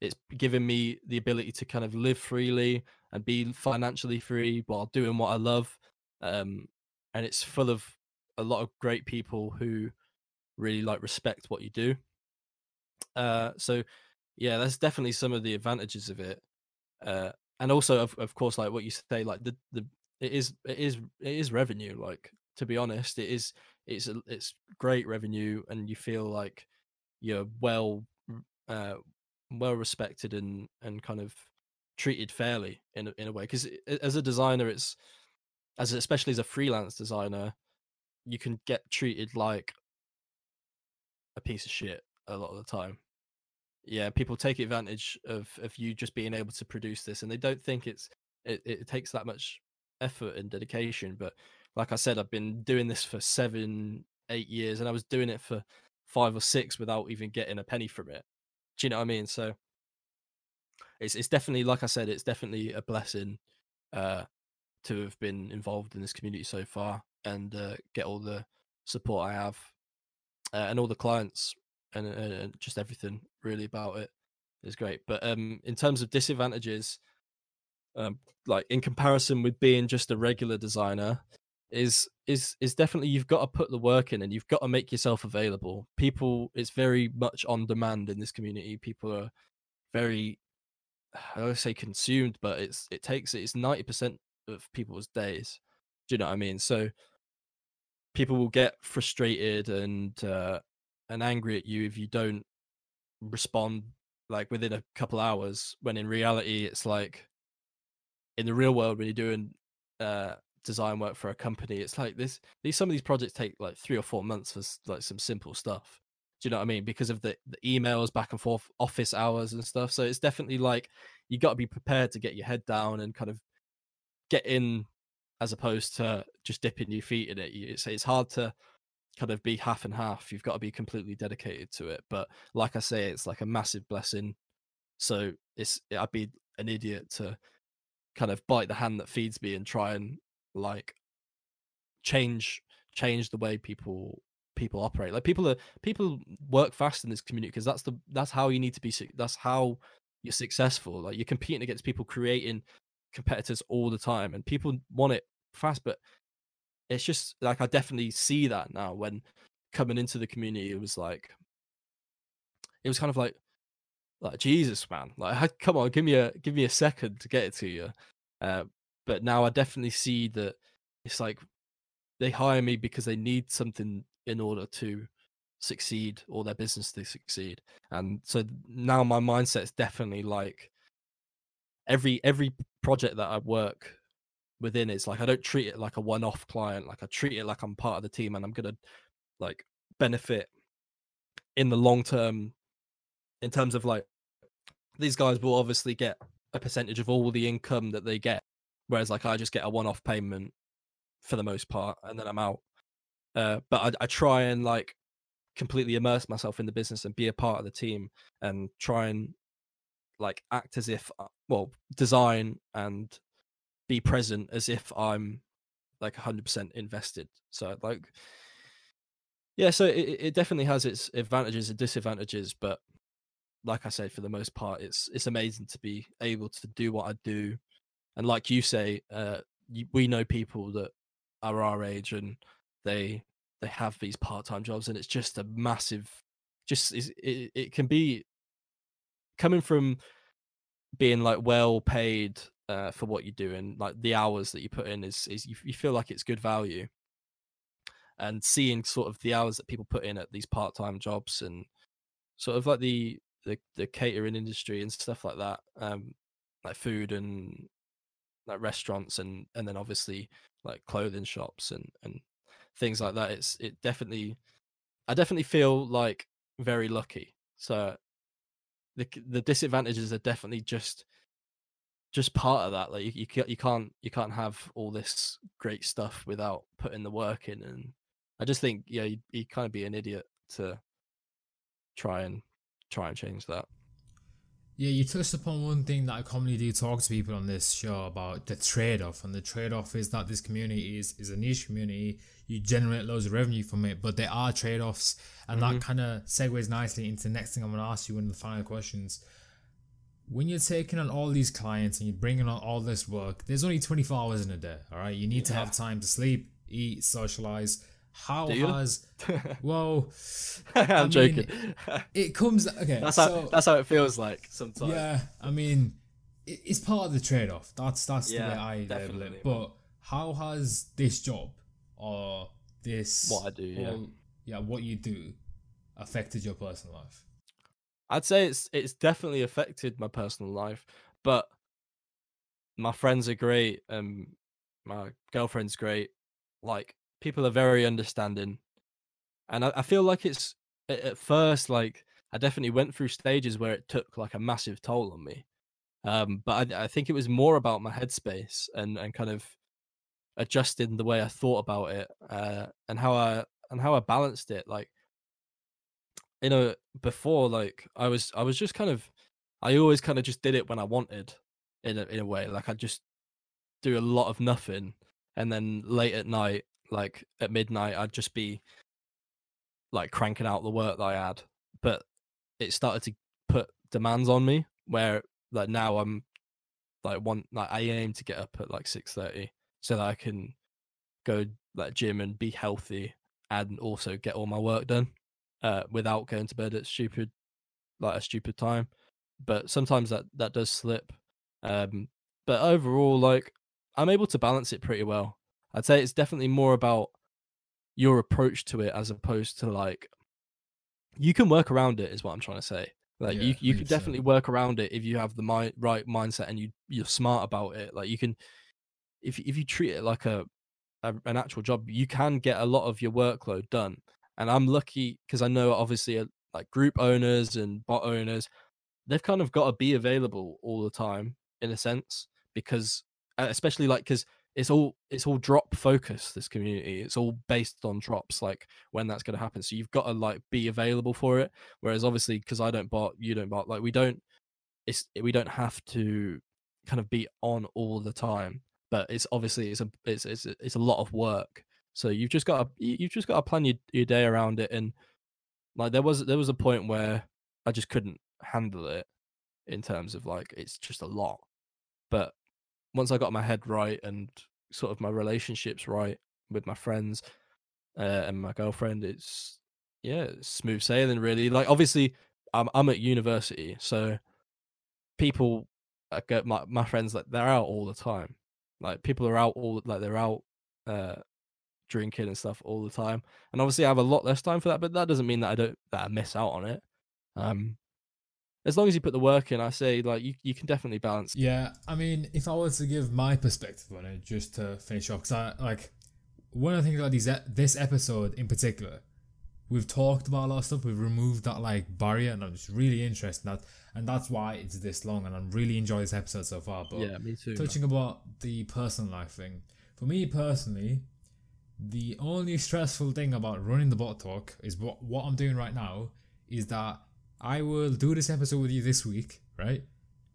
it's given me the ability to kind of live freely and be financially free while doing what I love. Um, and it's full of a lot of great people who really like respect what you do. Uh, so yeah, that's definitely some of the advantages of it. Uh, and also, of, of course, like what you say, like the, the, it is, it is, it is revenue. Like, to be honest, it is, it's a, it's great revenue, and you feel like you're well uh, well respected and and kind of treated fairly in in a way. Because as a designer, it's as especially as a freelance designer, you can get treated like a piece of shit a lot of the time. yeah, people take advantage of of you just being able to produce this, and they don't think it's it, it takes that much effort and dedication. But like I said, I've been doing this for seven, eight years, and I was doing it for five or six without even getting a penny from it. Do you know what I mean? So it's it's definitely like I said, it's definitely a blessing uh, to have been involved in this community so far and uh, get all the support I have uh, and all the clients and, and just everything really about it is great. But um, in terms of disadvantages, um, like in comparison with being just a regular designer, is is is definitely you've got to put the work in and you've got to make yourself available. People, it's very much on demand in this community. People are very, I don't say consumed, but it's it takes it's ninety percent of people's days. Do you know what I mean? So people will get frustrated and uh, and angry at you if you don't respond like within a couple hours. When in reality, it's like in the real world when you're doing uh, design work for a company, it's like this. These some of these projects take like three or four months for like some simple stuff. Do you know what I mean? Because of the, the emails back and forth, office hours and stuff. So it's definitely like you got to be prepared to get your head down and kind of get in, as opposed to just dipping your feet in it. It's it's hard to kind of be half and half. You've got to be completely dedicated to it. But like I say, it's like a massive blessing. So it's I'd be an idiot to kind of bite the hand that feeds me and try and like change change the way people people operate like people are people work fast in this community because that's the that's how you need to be that's how you're successful like you're competing against people creating competitors all the time and people want it fast but it's just like i definitely see that now when coming into the community it was like it was kind of like like jesus man like come on give me a give me a second to get it to you uh, but now I definitely see that it's like they hire me because they need something in order to succeed or their business to succeed. And so now my mindset is definitely like every every project that I work within it's like I don't treat it like a one-off client. Like I treat it like I'm part of the team and I'm gonna like benefit in the long term in terms of like these guys will obviously get a percentage of all the income that they get whereas like I just get a one-off payment for the most part, and then I'm out. Uh, but I, I try and like completely immerse myself in the business and be a part of the team and try and like act as if uh, well design and be present as if i'm like 100% invested. So like yeah so it, it definitely has its advantages and disadvantages but like i said for the most part it's it's amazing to be able to do what i do. And like you say, uh, we know people that are our age and they they have these part-time jobs and it's just a massive just it, it can be coming from being like well paid uh, for what you're doing, like the hours that you put in is is you, you feel like it's good value. And seeing sort of the hours that people put in at these part-time jobs and sort of like the the, the catering industry and stuff like that um like food and like restaurants and and then obviously like clothing shops and and things like that it's it definitely i definitely feel like very lucky. So the the disadvantages are definitely just just part of that like you, you you can't you can't have all this great stuff without putting the work in and i just think yeah you, you kind of be an idiot to try and try and change that yeah, you touched upon one thing that I commonly do talk to people on this show about the trade off. And the trade off is that this community is, is a niche community. You generate loads of revenue from it, but there are trade offs. And mm-hmm. that kind of segues nicely into the next thing I'm going to ask you, one of the final questions. When you're taking on all these clients and you're bringing on all this work, there's only 24 hours in a day, all right? You need yeah. to have time to sleep, eat, socialize, how has [LAUGHS] well I'm I mean, joking. it comes okay. That's so, how that's how it feels like sometimes. Yeah, I mean it, it's part of the trade off. That's that's yeah, the way I label it. But how has this job or this what I do, yeah. yeah, what you do affected your personal life? I'd say it's it's definitely affected my personal life, but my friends are great and my girlfriend's great. Like people are very understanding, and I, I feel like it's at first like I definitely went through stages where it took like a massive toll on me. Um, but I, I think it was more about my headspace and and kind of adjusting the way I thought about it uh, and how I and how I balanced it. Like, you know, before like I was I was just kind of I always kind of just did it when I wanted in a, in a way. Like I just do a lot of nothing, and then late at night, like at midnight, I'd just be like cranking out the work that I had. But it started to put demands on me where like now I'm like one like I aim to get up at like six thirty so that I can go like gym and be healthy and also get all my work done uh without going to bed at stupid like a stupid time but sometimes that that does slip um but overall like i'm able to balance it pretty well. I'd say it's definitely more about your approach to it as opposed to like you can work around it is what i'm trying to say. Like Yeah, you you can 100%. definitely work around it if you have the mi- right mindset and you you're smart about it. Like you can if if you treat it like a, a an actual job you can get a lot of your workload done and i'm lucky because i know obviously uh, like group owners and bot owners they've kind of got to be available all the time in a sense because uh, especially like because it's all it's all drop focused this community it's all based on drops like when that's going to happen so you've got to like be available for it whereas obviously because i don't bot you don't bot like we don't it's we don't have to kind of be on all the time but it's obviously it's a it's it's, it's a lot of work so you've just got to you- you've just got to plan your, your day around it and like there was there was a point where i just couldn't handle it in terms of like it's just a lot. But once i got my head right and sort of my relationships right with my friends uh, and my girlfriend it's yeah it's smooth sailing really. Like obviously i'm i'm at university so people I get my my friends like they're out all the time. Like people are out all like they're out uh drinking and stuff all the time and obviously i have a lot less time for that but that doesn't mean that i don't that i miss out on it um as long as you put the work in i say like you, you can definitely balance Yeah, I mean, if I were to give my perspective on it, just to finish off, because I like one of the things about these this episode in particular, we've talked about a lot of stuff. We've removed that like barrier, and I'm just really interested in that, and that's why it's this long. And I'm really enjoying this episode so far. But yeah me too man. touching about the personal life thing, for me personally, the only [LAUGHS] stressful thing about running the bot talk is what what I'm doing right now is that I will do this episode with you this week, right?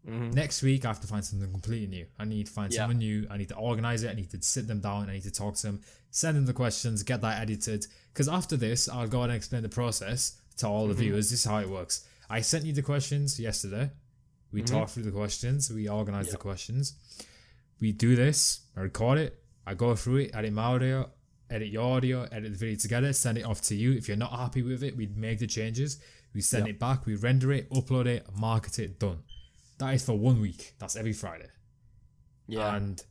Mhm. Next week, I have to find something completely new. I need to find Yeah. someone new. I need to organize it. I need to sit them down. I need to talk to them, send them the questions, get that edited. Because after this, I'll go and explain the process to all the Mhm. viewers. This is how it works. I sent you the questions yesterday. We Mhm. talked through the questions. We organized the questions. We do this. I record it. I go through it, edit my audio, edit your audio, edit the video together, send it off to you. If you're not happy with it, we make the changes. We send Yep. it back. We render it, upload it, market it, done. That is for one week. That's every Friday. yeah And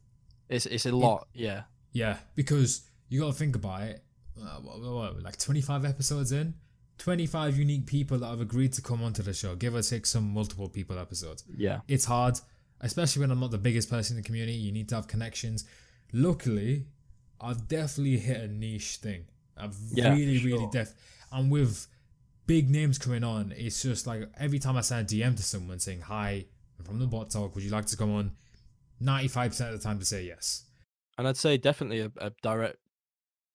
it's it's a lot yeah yeah, because you got to think about it. Uh, what, what- what, like 25 episodes in, 25 unique people that have agreed to come onto the show. Give or take some multiple people episodes. yeah It's hard, especially when I'm not the biggest person in the community. You need to have connections. Luckily, I've definitely hit a niche thing. I've Yeah, really, really def. And with big names coming on, it's just like every time I send a DM to someone saying, Hi, I'm from the bot talk, would you like to come on? 95% of the time to say yes. and I'd say definitely a, a direct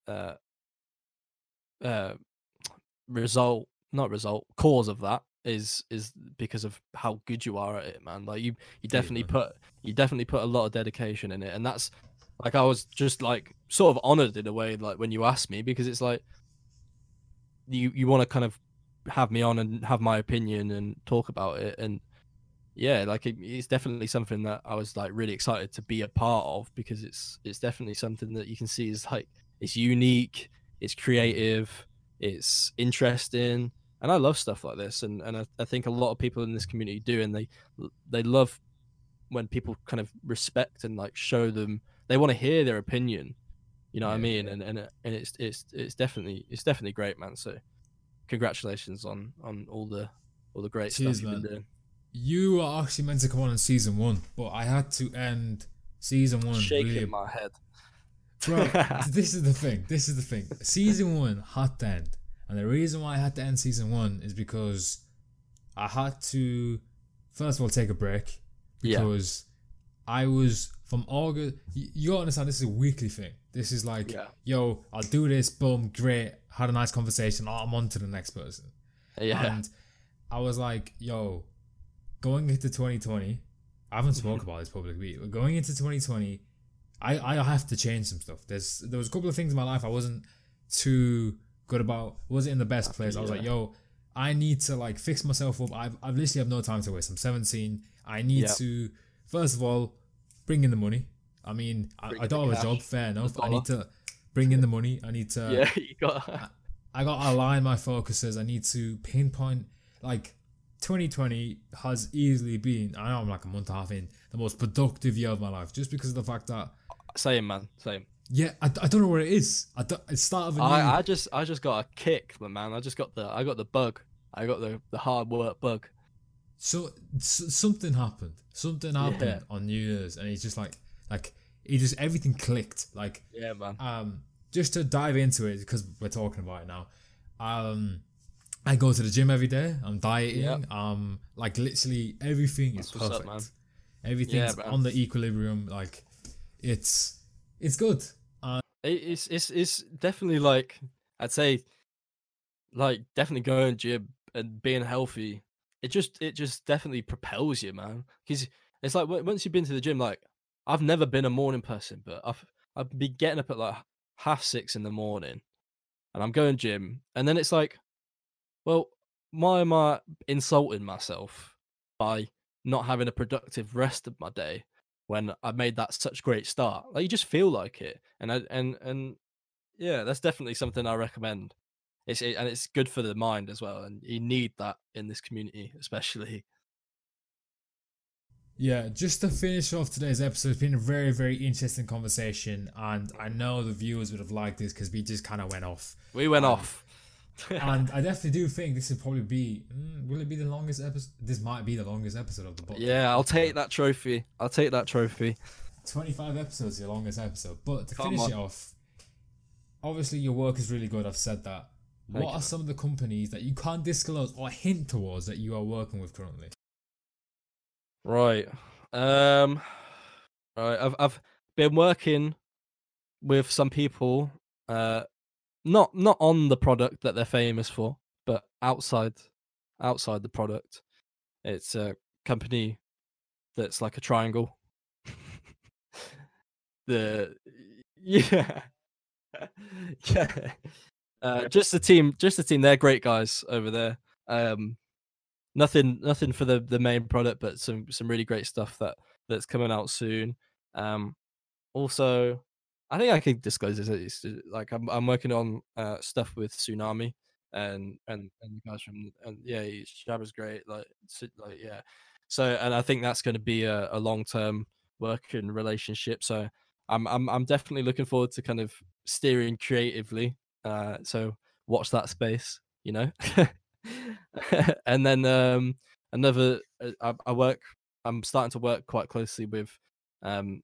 uh uh result not result cause of that is is because of how good you are at it man like you you definitely man. put you definitely put a lot of dedication in it and that's like I was just like sort of honored in a way like when you asked me because it's like you you want to kind of have me on and have my opinion and talk about it. And yeah like it, it's definitely something that i was like really excited to be a part of because it's it's definitely something that you can see is like it's unique it's creative it's interesting and i love stuff like this. And and I, I think a lot of people in this community do and they they love when people kind of respect and like show them they want to hear their opinion you know what i mean yeah. and and uh, and it's it's it's definitely it's definitely great man so congratulations on on all the all the great Cheers, stuff you've man. been doing You were actually meant to come on in season one, but I had to end season one shaking really. my head Bro, [LAUGHS] this is the thing. This is the thing. Season one had to end, and the reason why I had to end season one is because I had to first of all take a break Yeah. because I was from August. You, you gotta understand this is a weekly thing. This is like, Yeah. yo, I'll do this. Boom, great. Had a nice conversation. Oh, I'm on to the next person. Yeah. And I was like, yo, going into 2020, I haven't Mm-hmm. about this publicly. but Going into 2020, I, I have to change some stuff. There's there was a couple of things in my life I wasn't too good about. Wasn't in the best place. I was like, yo, I need to like fix myself up. I've I've literally have no time to waste. I'm 17. I need Yeah. to first of all bring in the money. I mean, I, Bring I don't have a job. Fair enough. I need to bring in the [LAUGHS] money. I need to. yeah, you got. I got to align my focuses. I need to pinpoint like 2020 has easily been. I know I'm like a month and a half in the most productive year of my life, just because of the fact that Same man, same. yeah, I, I don't know where it is. I don't, it's start of a new. I, I just I just got a kick, man. I just got the I got the bug. I got the the hard work bug. So, s something happened. Something happened Yeah. on New Year's, and it's just like like he just everything clicked. Like Yeah, man. um just to dive into it because we're talking about it now um i go to the gym every day i'm dieting Yep. um like literally everything is That's up, perfect man. everything's Yeah, on the equilibrium like it's it's good uh, it's it's it's definitely like I'd say, like definitely going gym and being healthy. It just it just definitely propels you, man. Because it's like once you've been to the gym, like I've never been a morning person, but I've I've been getting up at like half six in the morning, and I'm going gym, and then it's like, well, why am I insulting myself by not having a productive rest of my day when I made that such great start? Like you just feel like it, and I and and yeah, that's definitely something I recommend. It's it, and it's good for the mind as well, and you need that in this community, especially. yeah just to finish off today's episode it's been a very very interesting conversation and i know the viewers would have liked this because we just kind of went off We went Um, off. and [LAUGHS] i definitely do think this would probably be mm, will it be the longest episode this might be the longest episode of the book yeah, I'll take that trophy. I'll take that trophy. 25 episodes, your longest episode. But to Come finish on. it off, obviously your work is really good. I've said that. What are some of the companies that you can't disclose or hint towards that you are working with currently? Right. Um. Right. I've I've been working with some people. Uh, not not on the product that they're famous for, but outside outside the product. It's a company that's like a triangle. [LAUGHS] the [LAUGHS] yeah [LAUGHS] yeah. Uh, just the team, just the team. They're great guys over there. Um, nothing nothing for the the main product but some some really great stuff that that's coming out soon um also i think i can disclose this it's like i'm, I'm working on uh stuff with tsunami and and and the guys from and yeah Shabba's great like like yeah so and i think that's going to be a, a long-term working relationship so i'm i'm i'm definitely looking forward to kind of steering creatively uh so watch that space you know? [LAUGHS] [LAUGHS] And then um another uh, I, I work i'm starting to work quite closely with um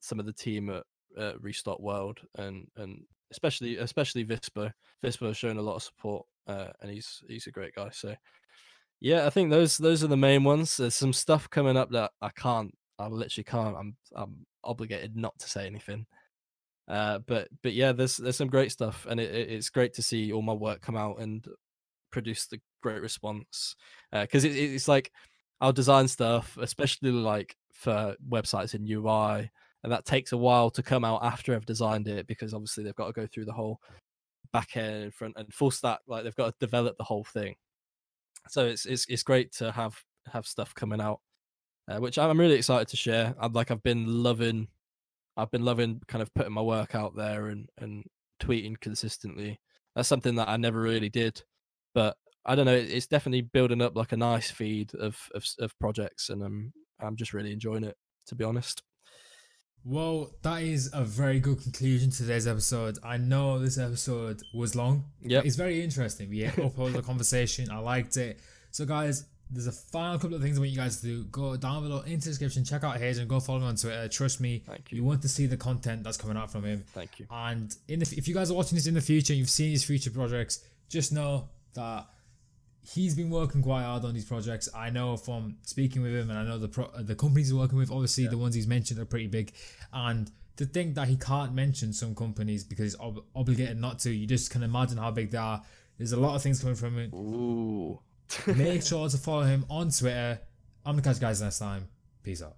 some of the team at, at restock world and and especially especially vispo. Vispo has shown a lot of support uh and he's he's a great guy so yeah i think those those are the main ones. There's some stuff coming up that i can't i literally can't i'm i'm obligated not to say anything uh but but yeah there's there's some great stuff and it, it- it's great to see all my work come out and produce the great response because it, it's like I'll design stuff, especially like for websites in UI, and that takes a while to come out after I've designed it because obviously they've got to go through the whole back end, and front and full stack. Like they've got to develop the whole thing. So it's it's it's great to have have stuff coming out, uh, which I'm really excited to share. I'm like I've been loving, I've been loving kind of putting my work out there and and tweeting consistently. That's something that I never really did, but I don't know. It's definitely building up like a nice feed of of, of projects, and I'm I'm just really enjoying it. To be honest, Well, that is a very good conclusion to today's episode. I know this episode was long. Yeah, It's very interesting. We [LAUGHS] uploaded the conversation. I liked it. So, guys, there's a final couple of things I want you guys to do. Go down below into the description, check out his and go follow him on Twitter. Trust me, Thank you you. want to see the content that's coming out from him. thank you. And in the, if you guys are watching this in the future, you've seen his future projects, just know that he's been working quite hard on these projects. I know from speaking with him, and I know the pro- the companies he's working with. Obviously, yeah. the ones he's mentioned are pretty big, and to think that he can't mention some companies because he's ob- obligated not to, you just can imagine how big they are. There's a lot of things coming from him. Ooh. Make sure to follow him on Twitter. I'm gonna catch you guys next time. Peace out.